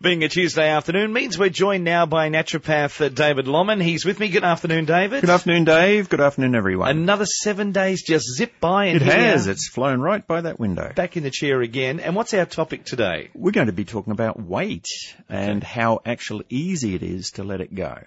Being a Tuesday afternoon means we're joined now by naturopath David Lomman. He's with me. Good afternoon, David. Good afternoon, Dave. Good afternoon, everyone. Another seven days just zip by and it has. It's flown right by that window. back in the chair again. And what's our topic today? We're going to be talking about weight and how actually easy it is to let it go.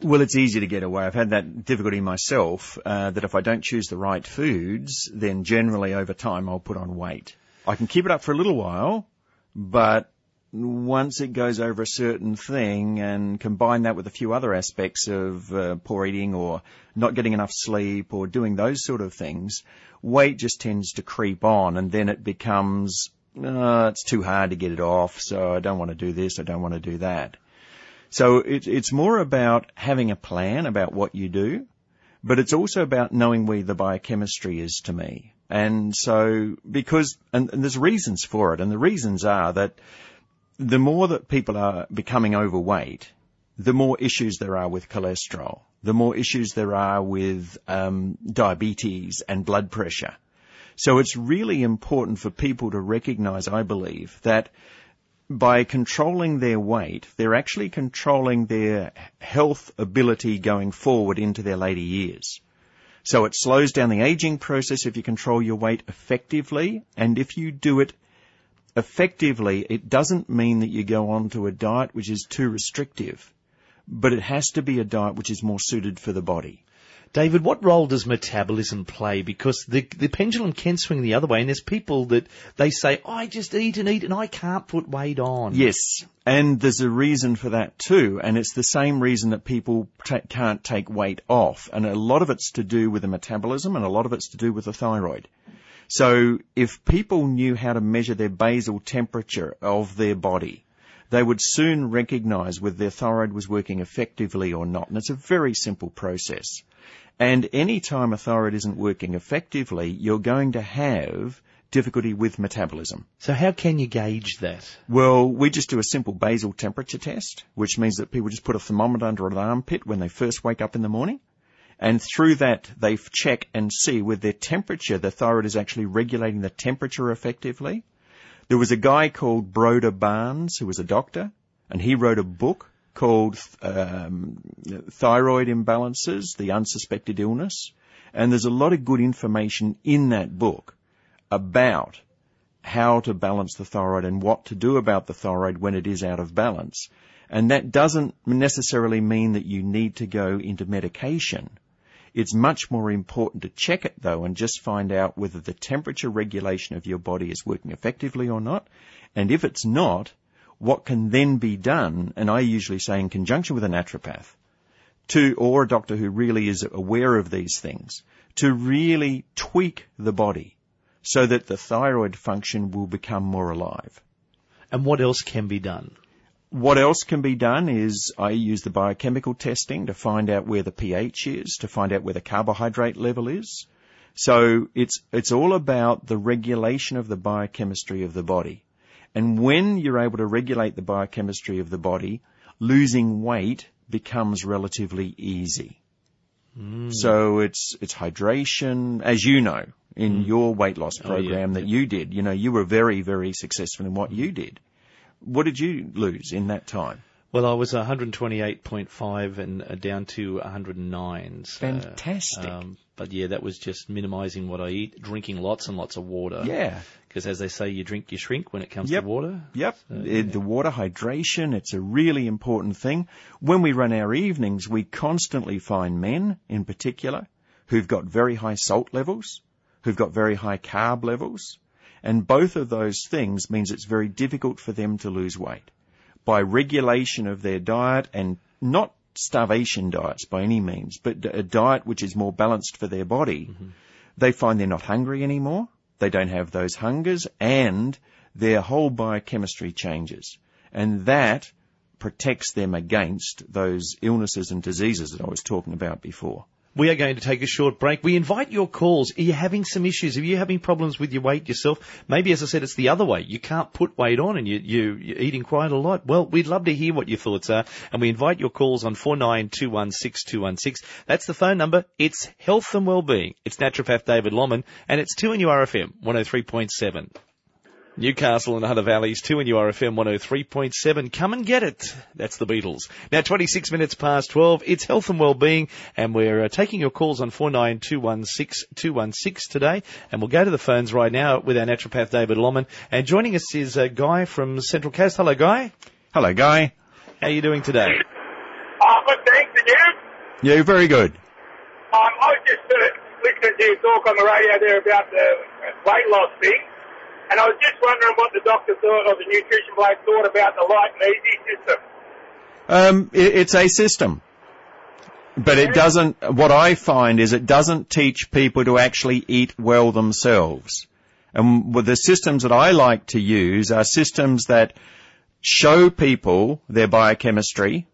Well, it's easy to get away. I've had that difficulty myself, uh, that if I don't choose the right foods, then generally over time I'll put on weight. I can keep it up for a little while, but once it goes over a certain thing and combine that with a few other aspects of uh, poor eating or not getting enough sleep or doing those sort of things, weight just tends to creep on and then it becomes, uh, it's too hard to get it off, so I don't want to do this, I don't want to do that. So it, it's more about having a plan about what you do, but it's also about knowing where the biochemistry is to me. And so, because, and, and there's reasons for it, and the reasons are that the more that people are becoming overweight, the more issues there are with cholesterol, the more issues there are with um, diabetes and blood pressure. So it's really important for people to recognize, I believe, that by controlling their weight, they're actually controlling their health ability going forward into their later years. So it slows down the aging process if you control your weight effectively, and if you do it effectively, it doesn't mean that you go on to a diet which is too restrictive, but it has to be a diet which is more suited for the body. David, what role does metabolism play? Because the, the pendulum can swing the other way and there's people that they say, I just eat and eat and I can't put weight on. Yes, and there's a reason for that too, and it's the same reason that people ta can't take weight off, and a lot of it's to do with the metabolism and a lot of it's to do with the thyroid. So if people knew how to measure their basal temperature of their body, they would soon recognize whether their thyroid was working effectively or not. And it's a very simple process. And any time a thyroid isn't working effectively, you're going to have difficulty with metabolism. So how can you gauge that? Well, we just do a simple basal temperature test, which means that people just put a thermometer under an armpit when they first wake up in the morning. And through that, they check and see with their temperature, the thyroid is actually regulating the temperature effectively. There was a guy called Broda Barnes who was a doctor, and he wrote a book called um, Thyroid Imbalances, the Unsuspected Illness. And there's a lot of good information in that book about how to balance the thyroid and what to do about the thyroid when it is out of balance. And that doesn't necessarily mean that you need to go into medication. It's much more important to check it though and just find out whether the temperature regulation of your body is working effectively or not. And if it's not, what can then be done, and I usually say in conjunction with a naturopath, to, or a doctor who really is aware of these things, to really tweak the body so that the thyroid function will become more alive. And what else can be done? What else can be done is I use the biochemical testing to find out where the pH is, to find out where the carbohydrate level is. So it's, it's all about the regulation of the biochemistry of the body. And when you're able to regulate the biochemistry of the body, losing weight becomes relatively easy. Mm. So it's, it's hydration, as you know, in your weight loss Oh, yeah. program that you did. You know, you were very, very successful in what you did. What did you lose in that time? Well, I was 128.5 and uh, down to 109. So, Fantastic. um, but yeah, that was just minimizing what I eat, drinking lots and lots of water. Yeah. Because as they say, you drink, you shrink when it comes Yep. to water. Yep. So, yeah. The water hydration, it's a really important thing. When we run our evenings, we constantly find men in particular who've got very high salt levels, who've got very high carb levels. And both of those things means it's very difficult for them to lose weight. By regulation of their diet and not starvation diets by any means, but a diet which is more balanced for their body, mm-hmm. they find they're not hungry anymore. They don't have those hungers and their whole biochemistry changes. And that protects them against those illnesses and diseases that I was talking about before. We are going to take a short break. We invite your calls. Are you having some issues? Are you having problems with your weight yourself? Maybe, as I said, it's the other way. You can't put weight on and you, you, you're eating quite a lot. Well, we'd love to hear what your thoughts are. And we invite your calls on 49216216. That's the phone number. It's health and wellbeing. It's naturopath David Lomman and it's 2NURFM 103.7. Newcastle and Hunter Valleys, 2NURFM 103.7. Come and get it. That's the Beatles. Now 26 minutes past 12. It's health and well-being and we're uh, taking your calls on 49216216 today and we'll go to the phones right now with our naturopath David Lomman and joining us is a guy from Central Coast. Hello Guy. Hello, Guy. How are you doing today? Oh, good, thanks, and you? Yeah, very good. Um, I was just uh, listening to you talk on the radio there about the uh, weight loss thing, and I was just wondering what the doctor thought, or the nutrition bloke thought about the light and easy system. Um, it, it's a system. But it doesn't, what I find is it doesn't teach people to actually eat well themselves. And the systems that I like to use are systems that show people their biochemistry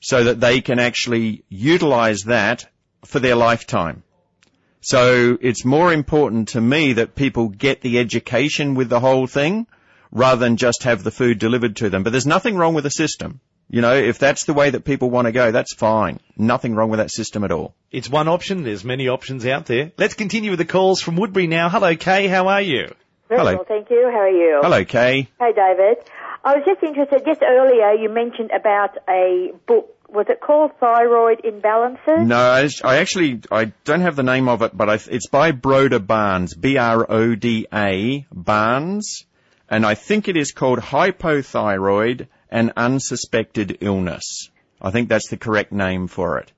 so that they can actually utilize that for their lifetime. So it's more important to me that people get the education with the whole thing rather than just have the food delivered to them. But there's nothing wrong with the system. You know, if that's the way that people want to go, that's fine. Nothing wrong with that system at all. It's one option. There's many options out there. Let's continue with the calls from Woodberry now. Hello Kay, how are you? Very Hello. well, thank you. How are you? Hello, Kay. Hey, David. I was just interested, just earlier you mentioned about a book. Was it called Thyroid Imbalances? No, I, I actually, I don't have the name of it, but I, it's by Broda Barnes, B-R-O-D-A Barnes, and I think it is called Hypothyroid and Unsuspected Illness. I think that's the correct name for it.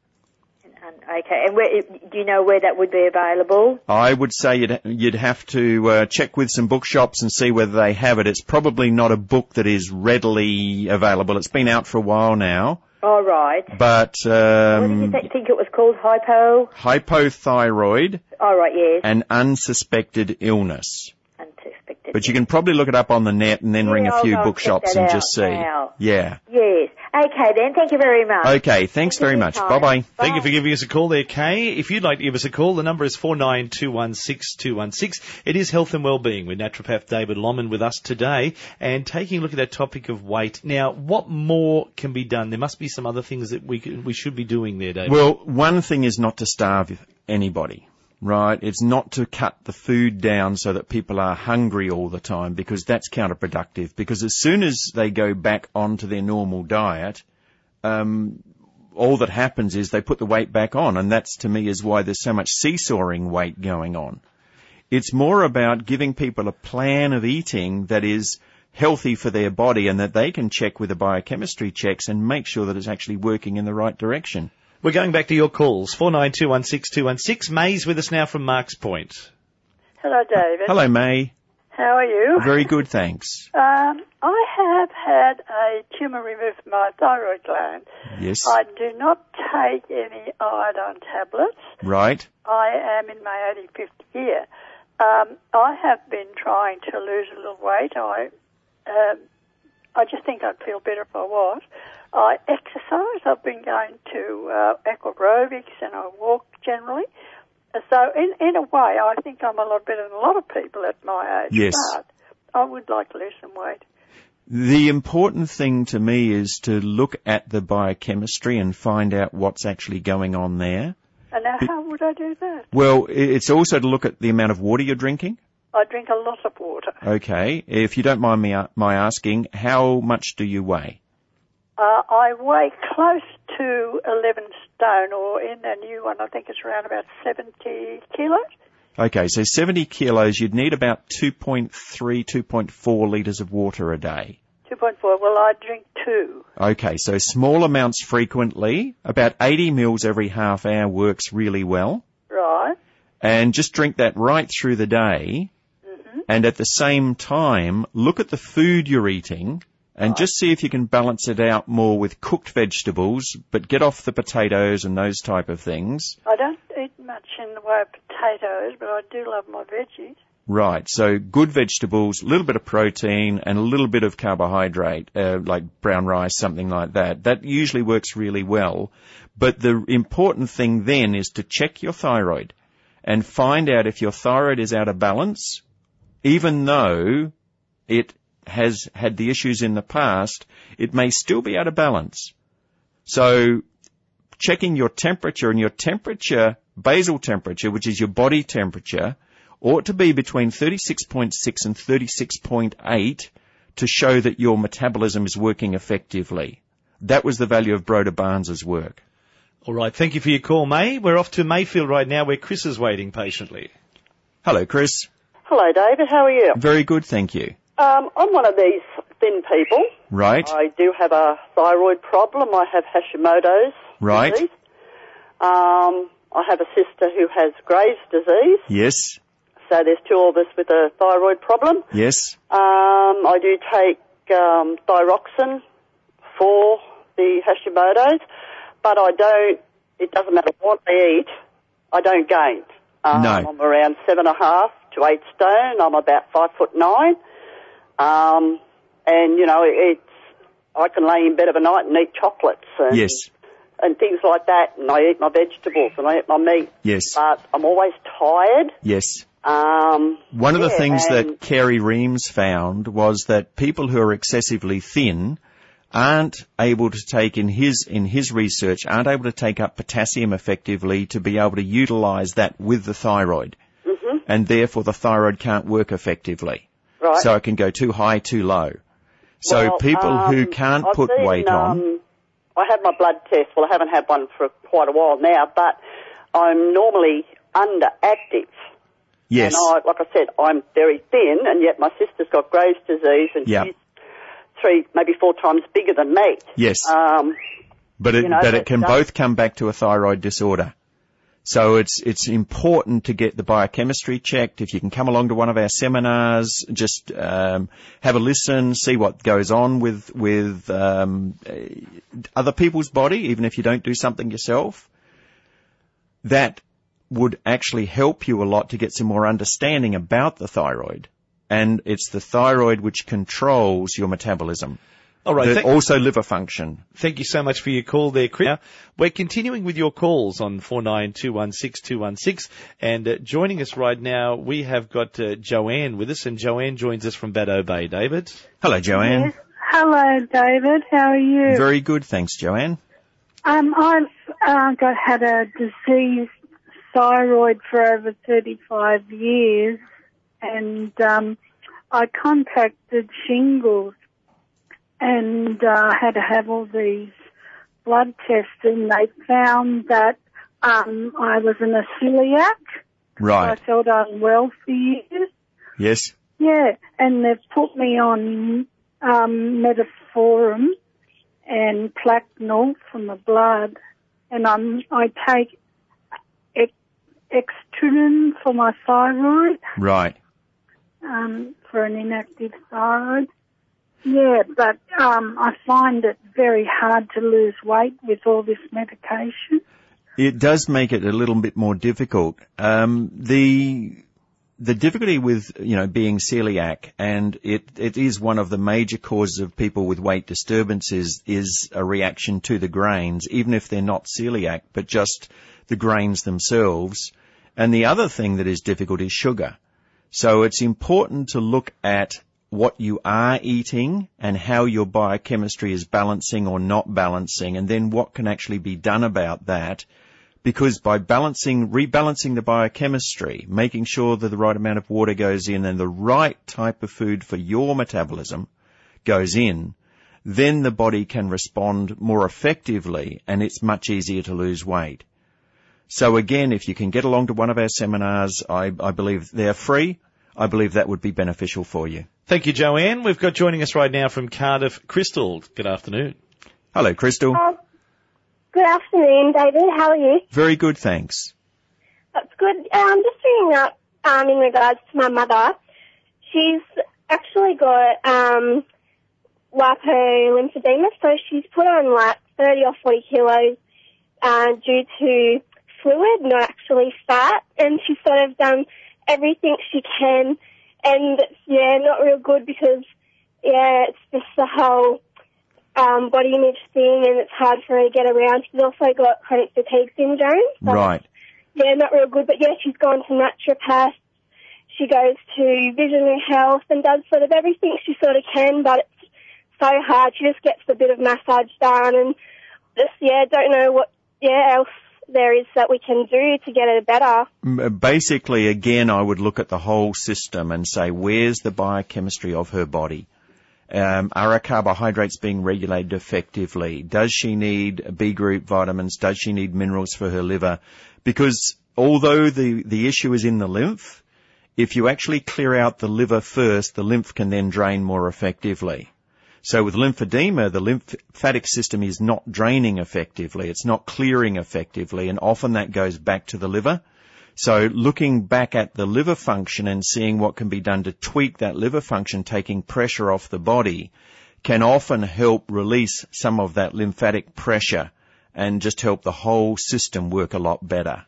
Okay, and where, do you know where that would be available? I would say you'd, you'd have to uh, check with some bookshops and see whether they have it. It's probably not a book that is readily available. It's been out for a while now, All right. but what did you um, think it was called? Hypo? hypothyroid All right, yes. and unsuspected illness. Unsuspected. But you can probably look it up on the net and then Yeah, ring a I'll few and bookshops and just see. now. Yeah. Yes. Okay then, thank you very much. Okay, thanks Thank very much. Bye bye. Thank you for giving us a call there, Kay. If you'd like to give us a call, the number is 49216216. It is health and well-being with naturopath David Lomman with us today and taking a look at that topic of weight. Now, what more can be done? There must be some other things that we can, we should be doing there, David. Well, one thing is not to starve anybody, right? It's not to cut the food down so that people are hungry all the time because that's counterproductive. Because as soon as they go back onto their normal diet, um, all that happens is they put the weight back on, and that's to me is why there's so much seesawing weight going on. It's more about giving people a plan of eating that is healthy for their body and that they can check with the biochemistry checks and make sure that it's actually working in the right direction. We're going back to your calls. 49216216. May's with us now from Mark's Point. Hello, David. Hello, May. How are you? Very good, thanks. Um, I have had a tumour removed from my thyroid gland. Yes. I do not take any iodine tablets. Right. I am in my 85th year. Um, I have been trying to lose a little weight. I, um, I just think I'd feel better if I was. I exercise. I've been going to uh, aquarobics and I walk generally. So in in a way, I think I'm a lot better than a lot of people at my age. Yes. But I would like to lose some weight. The important thing to me is to look at the biochemistry and find out what's actually going on there. And now, how would I do that? Well, it's also to look at the amount of water you're drinking. I drink a lot of water. Okay. If you don't mind me, my asking, how much do you weigh? Uh, I weigh close to 11 stone, or in the new one, I think it's around about 70 kilos. Okay, so 70 kilos, you'd need about 2.3, 2.4 litres of water a day. 2.4. Well, I drink two. Okay, so small amounts frequently, about 80 mils every half hour works really well. Right. And just drink that right through the day. And at the same time, look at the food you're eating and just see if you can balance it out more with cooked vegetables, but get off the potatoes and those type of things. I don't eat much in the way of potatoes, but I do love my veggies. Right, so good vegetables, a little bit of protein and a little bit of carbohydrate, uh, like brown rice, something like that. That usually works really well. But the important thing then is to check your thyroid and find out if your thyroid is out of balance, even though it has had the issues in the past, it may still be out of balance. So checking your temperature and your temperature, basal temperature, which is your body temperature, ought to be between 36.6 and 36.8 to show that your metabolism is working effectively. That was the value of Broda Barnes's work. All right. Thank you for your call, May. We're off to Mayfield right now where Chris is waiting patiently. Hello, Chris. Hello, David. How are you? Very good, thank you. Um, I'm one of these thin people. Right, I do have a thyroid problem. I have Hashimoto's Right. disease. Um, I have a sister who has Graves' disease. yes, So there's two of us with a thyroid problem. yes, Um, I do take um, thyroxine for the Hashimoto's, but I don't. It doesn't matter what I eat. I don't gain. Um, No. I'm around seven and a half to eight stone. I'm about five foot nine. Um, and you know, it's I can lay in bed of a night and eat chocolates and yes, and things like that, and I eat my vegetables and I eat my meat. yes, But I'm always tired. yes. Um, One of the yeah, things that Carey Reams found was that people who are excessively thin aren't able to take in his in his research aren't able to take up potassium effectively to be able to utilize that with the thyroid, Mm-hmm. and therefore the thyroid can't work effectively. Right. So it can go too high, too low. So Well, people who um, can't I've put been, weight on, um, I have my blood test. Well, I haven't had one for quite a while now, but I'm normally underactive. yes, And I, like I said, I'm very thin, and yet my sister's got Graves' disease, and Yeah. she's three, maybe four times bigger than me. yes, Um, but it, you know, but it can both come back to a thyroid disorder. So it's it's important to get the biochemistry checked. If you can come along to one of our seminars, just um, have a listen, see what goes on with with um, other people's body, even if you don't do something yourself. That would actually help you a lot to get some more understanding about the thyroid. And it's the thyroid which controls your metabolism. All right. Thank, also liver function. thank you so much for your call there, Chris. Now, We're continuing with your calls on 49216216 and uh, joining us right now, we have got uh, Joanne with us and Joanne joins us from Bad Bay. David? Hello, Joanne. Hello, David. How are you? Very good, thanks, Joanne. Um, I've uh, got had a diseased thyroid for over 35 years, and um, I contacted shingles and uh, had to have all these blood tests, and they found that um, I was in a celiac. Right. I felt unwell for years. Yes. Yeah, and they've put me on um, metformin and Plaquenil from the blood, and I'm I take ex- Extrudin for my thyroid, Right. um, for an inactive thyroid. Yeah, but um, I find it very hard to lose weight with all this medication. It does make it a little bit more difficult. Um, the the difficulty with you know being celiac, and it it is one of the major causes of people with weight disturbances, is a reaction to the grains, even if they're not celiac, but just the grains themselves. And the other thing that is difficult is sugar. So it's important to look at what you are eating and how your biochemistry is balancing or not balancing, and then what can actually be done about that. Because by balancing, rebalancing the biochemistry, making sure that the right amount of water goes in and the right type of food for your metabolism goes in, then the body can respond more effectively and it's much easier to lose weight. So again, if you can get along to one of our seminars, I, I believe they're free. I believe that would be beneficial for you. Thank you, Joanne. We've got joining us right now from Cardiff, Crystal. Good afternoon. Hello, Crystal. Um, good afternoon, David. How are you? Very good, thanks. That's good. Um, just ringing up um, in regards to my mother. She's actually got um, lymphedema, so she's put on like 30 or 40 kilos uh, due to fluid, not actually fat, and she's sort of done everything she can, and yeah, not real good because, yeah, it's just the whole um, body image thing, and it's hard for her to get around. She's also got chronic fatigue syndrome. So Right. yeah, not real good. But yeah, she's gone to naturopaths. She goes to visionary health and does sort of everything she sort of can, but it's so hard. She just gets a bit of massage done and just yeah, don't know what yeah else there is that we can do to get it better. Basically, again, I would look at the whole system and say, where's the biochemistry of her body? Um, are her carbohydrates being regulated effectively? Does she need B group vitamins? Does she need minerals for her liver? Because although the, the issue is in the lymph, if you actually clear out the liver first, the lymph can then drain more effectively. So with lymphedema, the lymphatic system is not draining effectively. It's not clearing effectively, and often that goes back to the liver. So looking back at the liver function and seeing what can be done to tweak that liver function, taking pressure off the body, can often help release some of that lymphatic pressure and just help the whole system work a lot better.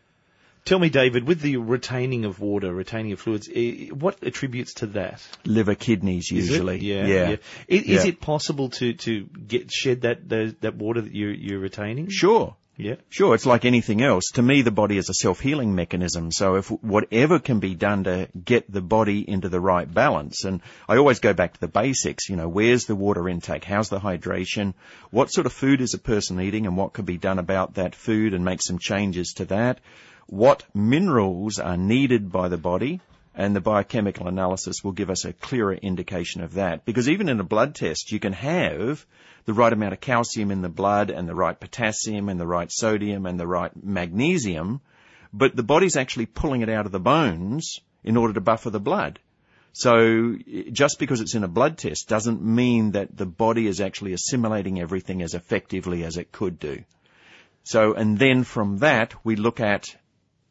Tell me, David, with the retaining of water, retaining of fluids, eh, what attributes to that? Liver, kidneys usually. Yeah. yeah. I- Is, Yeah. it possible to, to get shed that that water that you you're retaining? Sure. Yeah. Sure, it's like anything else. To me, the body is a self-healing mechanism. So if whatever can be done to get the body into the right balance, and I always go back to the basics, you know, where's the water intake? How's the hydration? What sort of food is a person eating and what could be done about that food and make some changes to that? What minerals are needed by the body? And the biochemical analysis will give us a clearer indication of that. Because even in a blood test, you can have the right amount of calcium in the blood and the right potassium and the right sodium and the right magnesium, but the body's actually pulling it out of the bones in order to buffer the blood. So just because it's in a blood test doesn't mean that the body is actually assimilating everything as effectively as it could do. So, and then from that, we look at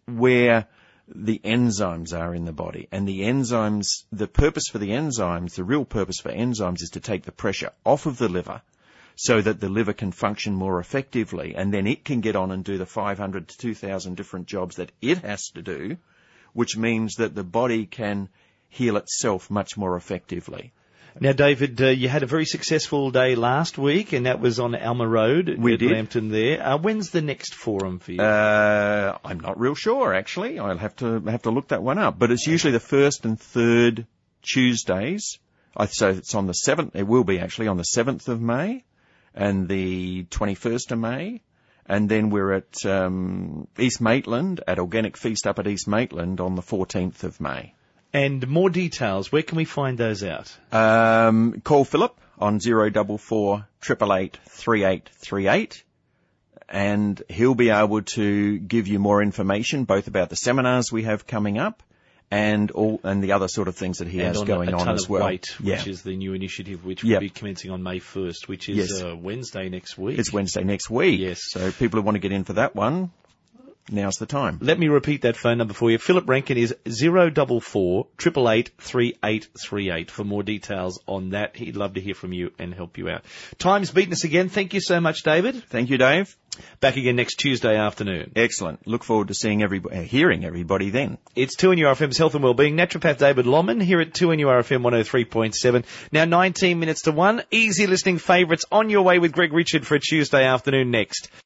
where the enzymes are in the body. And the enzymes, the purpose for the enzymes, the real purpose for enzymes is to take the pressure off of the liver so that the liver can function more effectively and then it can get on and do the 500 to 2000 different jobs that it has to do, which means that the body can heal itself much more effectively. Now, David, uh, you had a very successful day last week, and that was on Alma Road We did. Lambton there. Uh, when's the next forum for you? Uh, I'm not real sure actually. I'll have to have to look that one up. But it's usually the first and third Tuesdays. I, so it's on the seventh. It will be actually on the seventh of May and the twenty-first of May. And then we're at um, East Maitland at Organic Feast up at East Maitland on the 14th of May. And more details, where can we find those out? Um, call Philip on zero double four triple eight three eight three eight, and he'll be able to give you more information both about the seminars we have coming up and all and the other sort of things that he and has on going a, a on ton as of well. weight, yeah, which is the new initiative, which Yep. will be commencing on May 1st, which is Yes. uh, Wednesday next week. it's Wednesday next week. Yes. so people who want to get in for that one, now's the time. Let me repeat that phone number for you. Philip Rankin is zero double four triple eight three eight three eight for more details on that. He'd love to hear from you and help you out. Time's beaten us again. Thank you so much, David. Thank you, Dave. Back again next Tuesday afternoon. Excellent. Look forward to seeing everybody, uh, hearing everybody then. It's 2NURFM's Health and Wellbeing. Naturopath David Lomman here at 2NURFM 103.7. Now 19 minutes to 1. Easy listening favourites on your way with Greg Richard for a Tuesday afternoon next.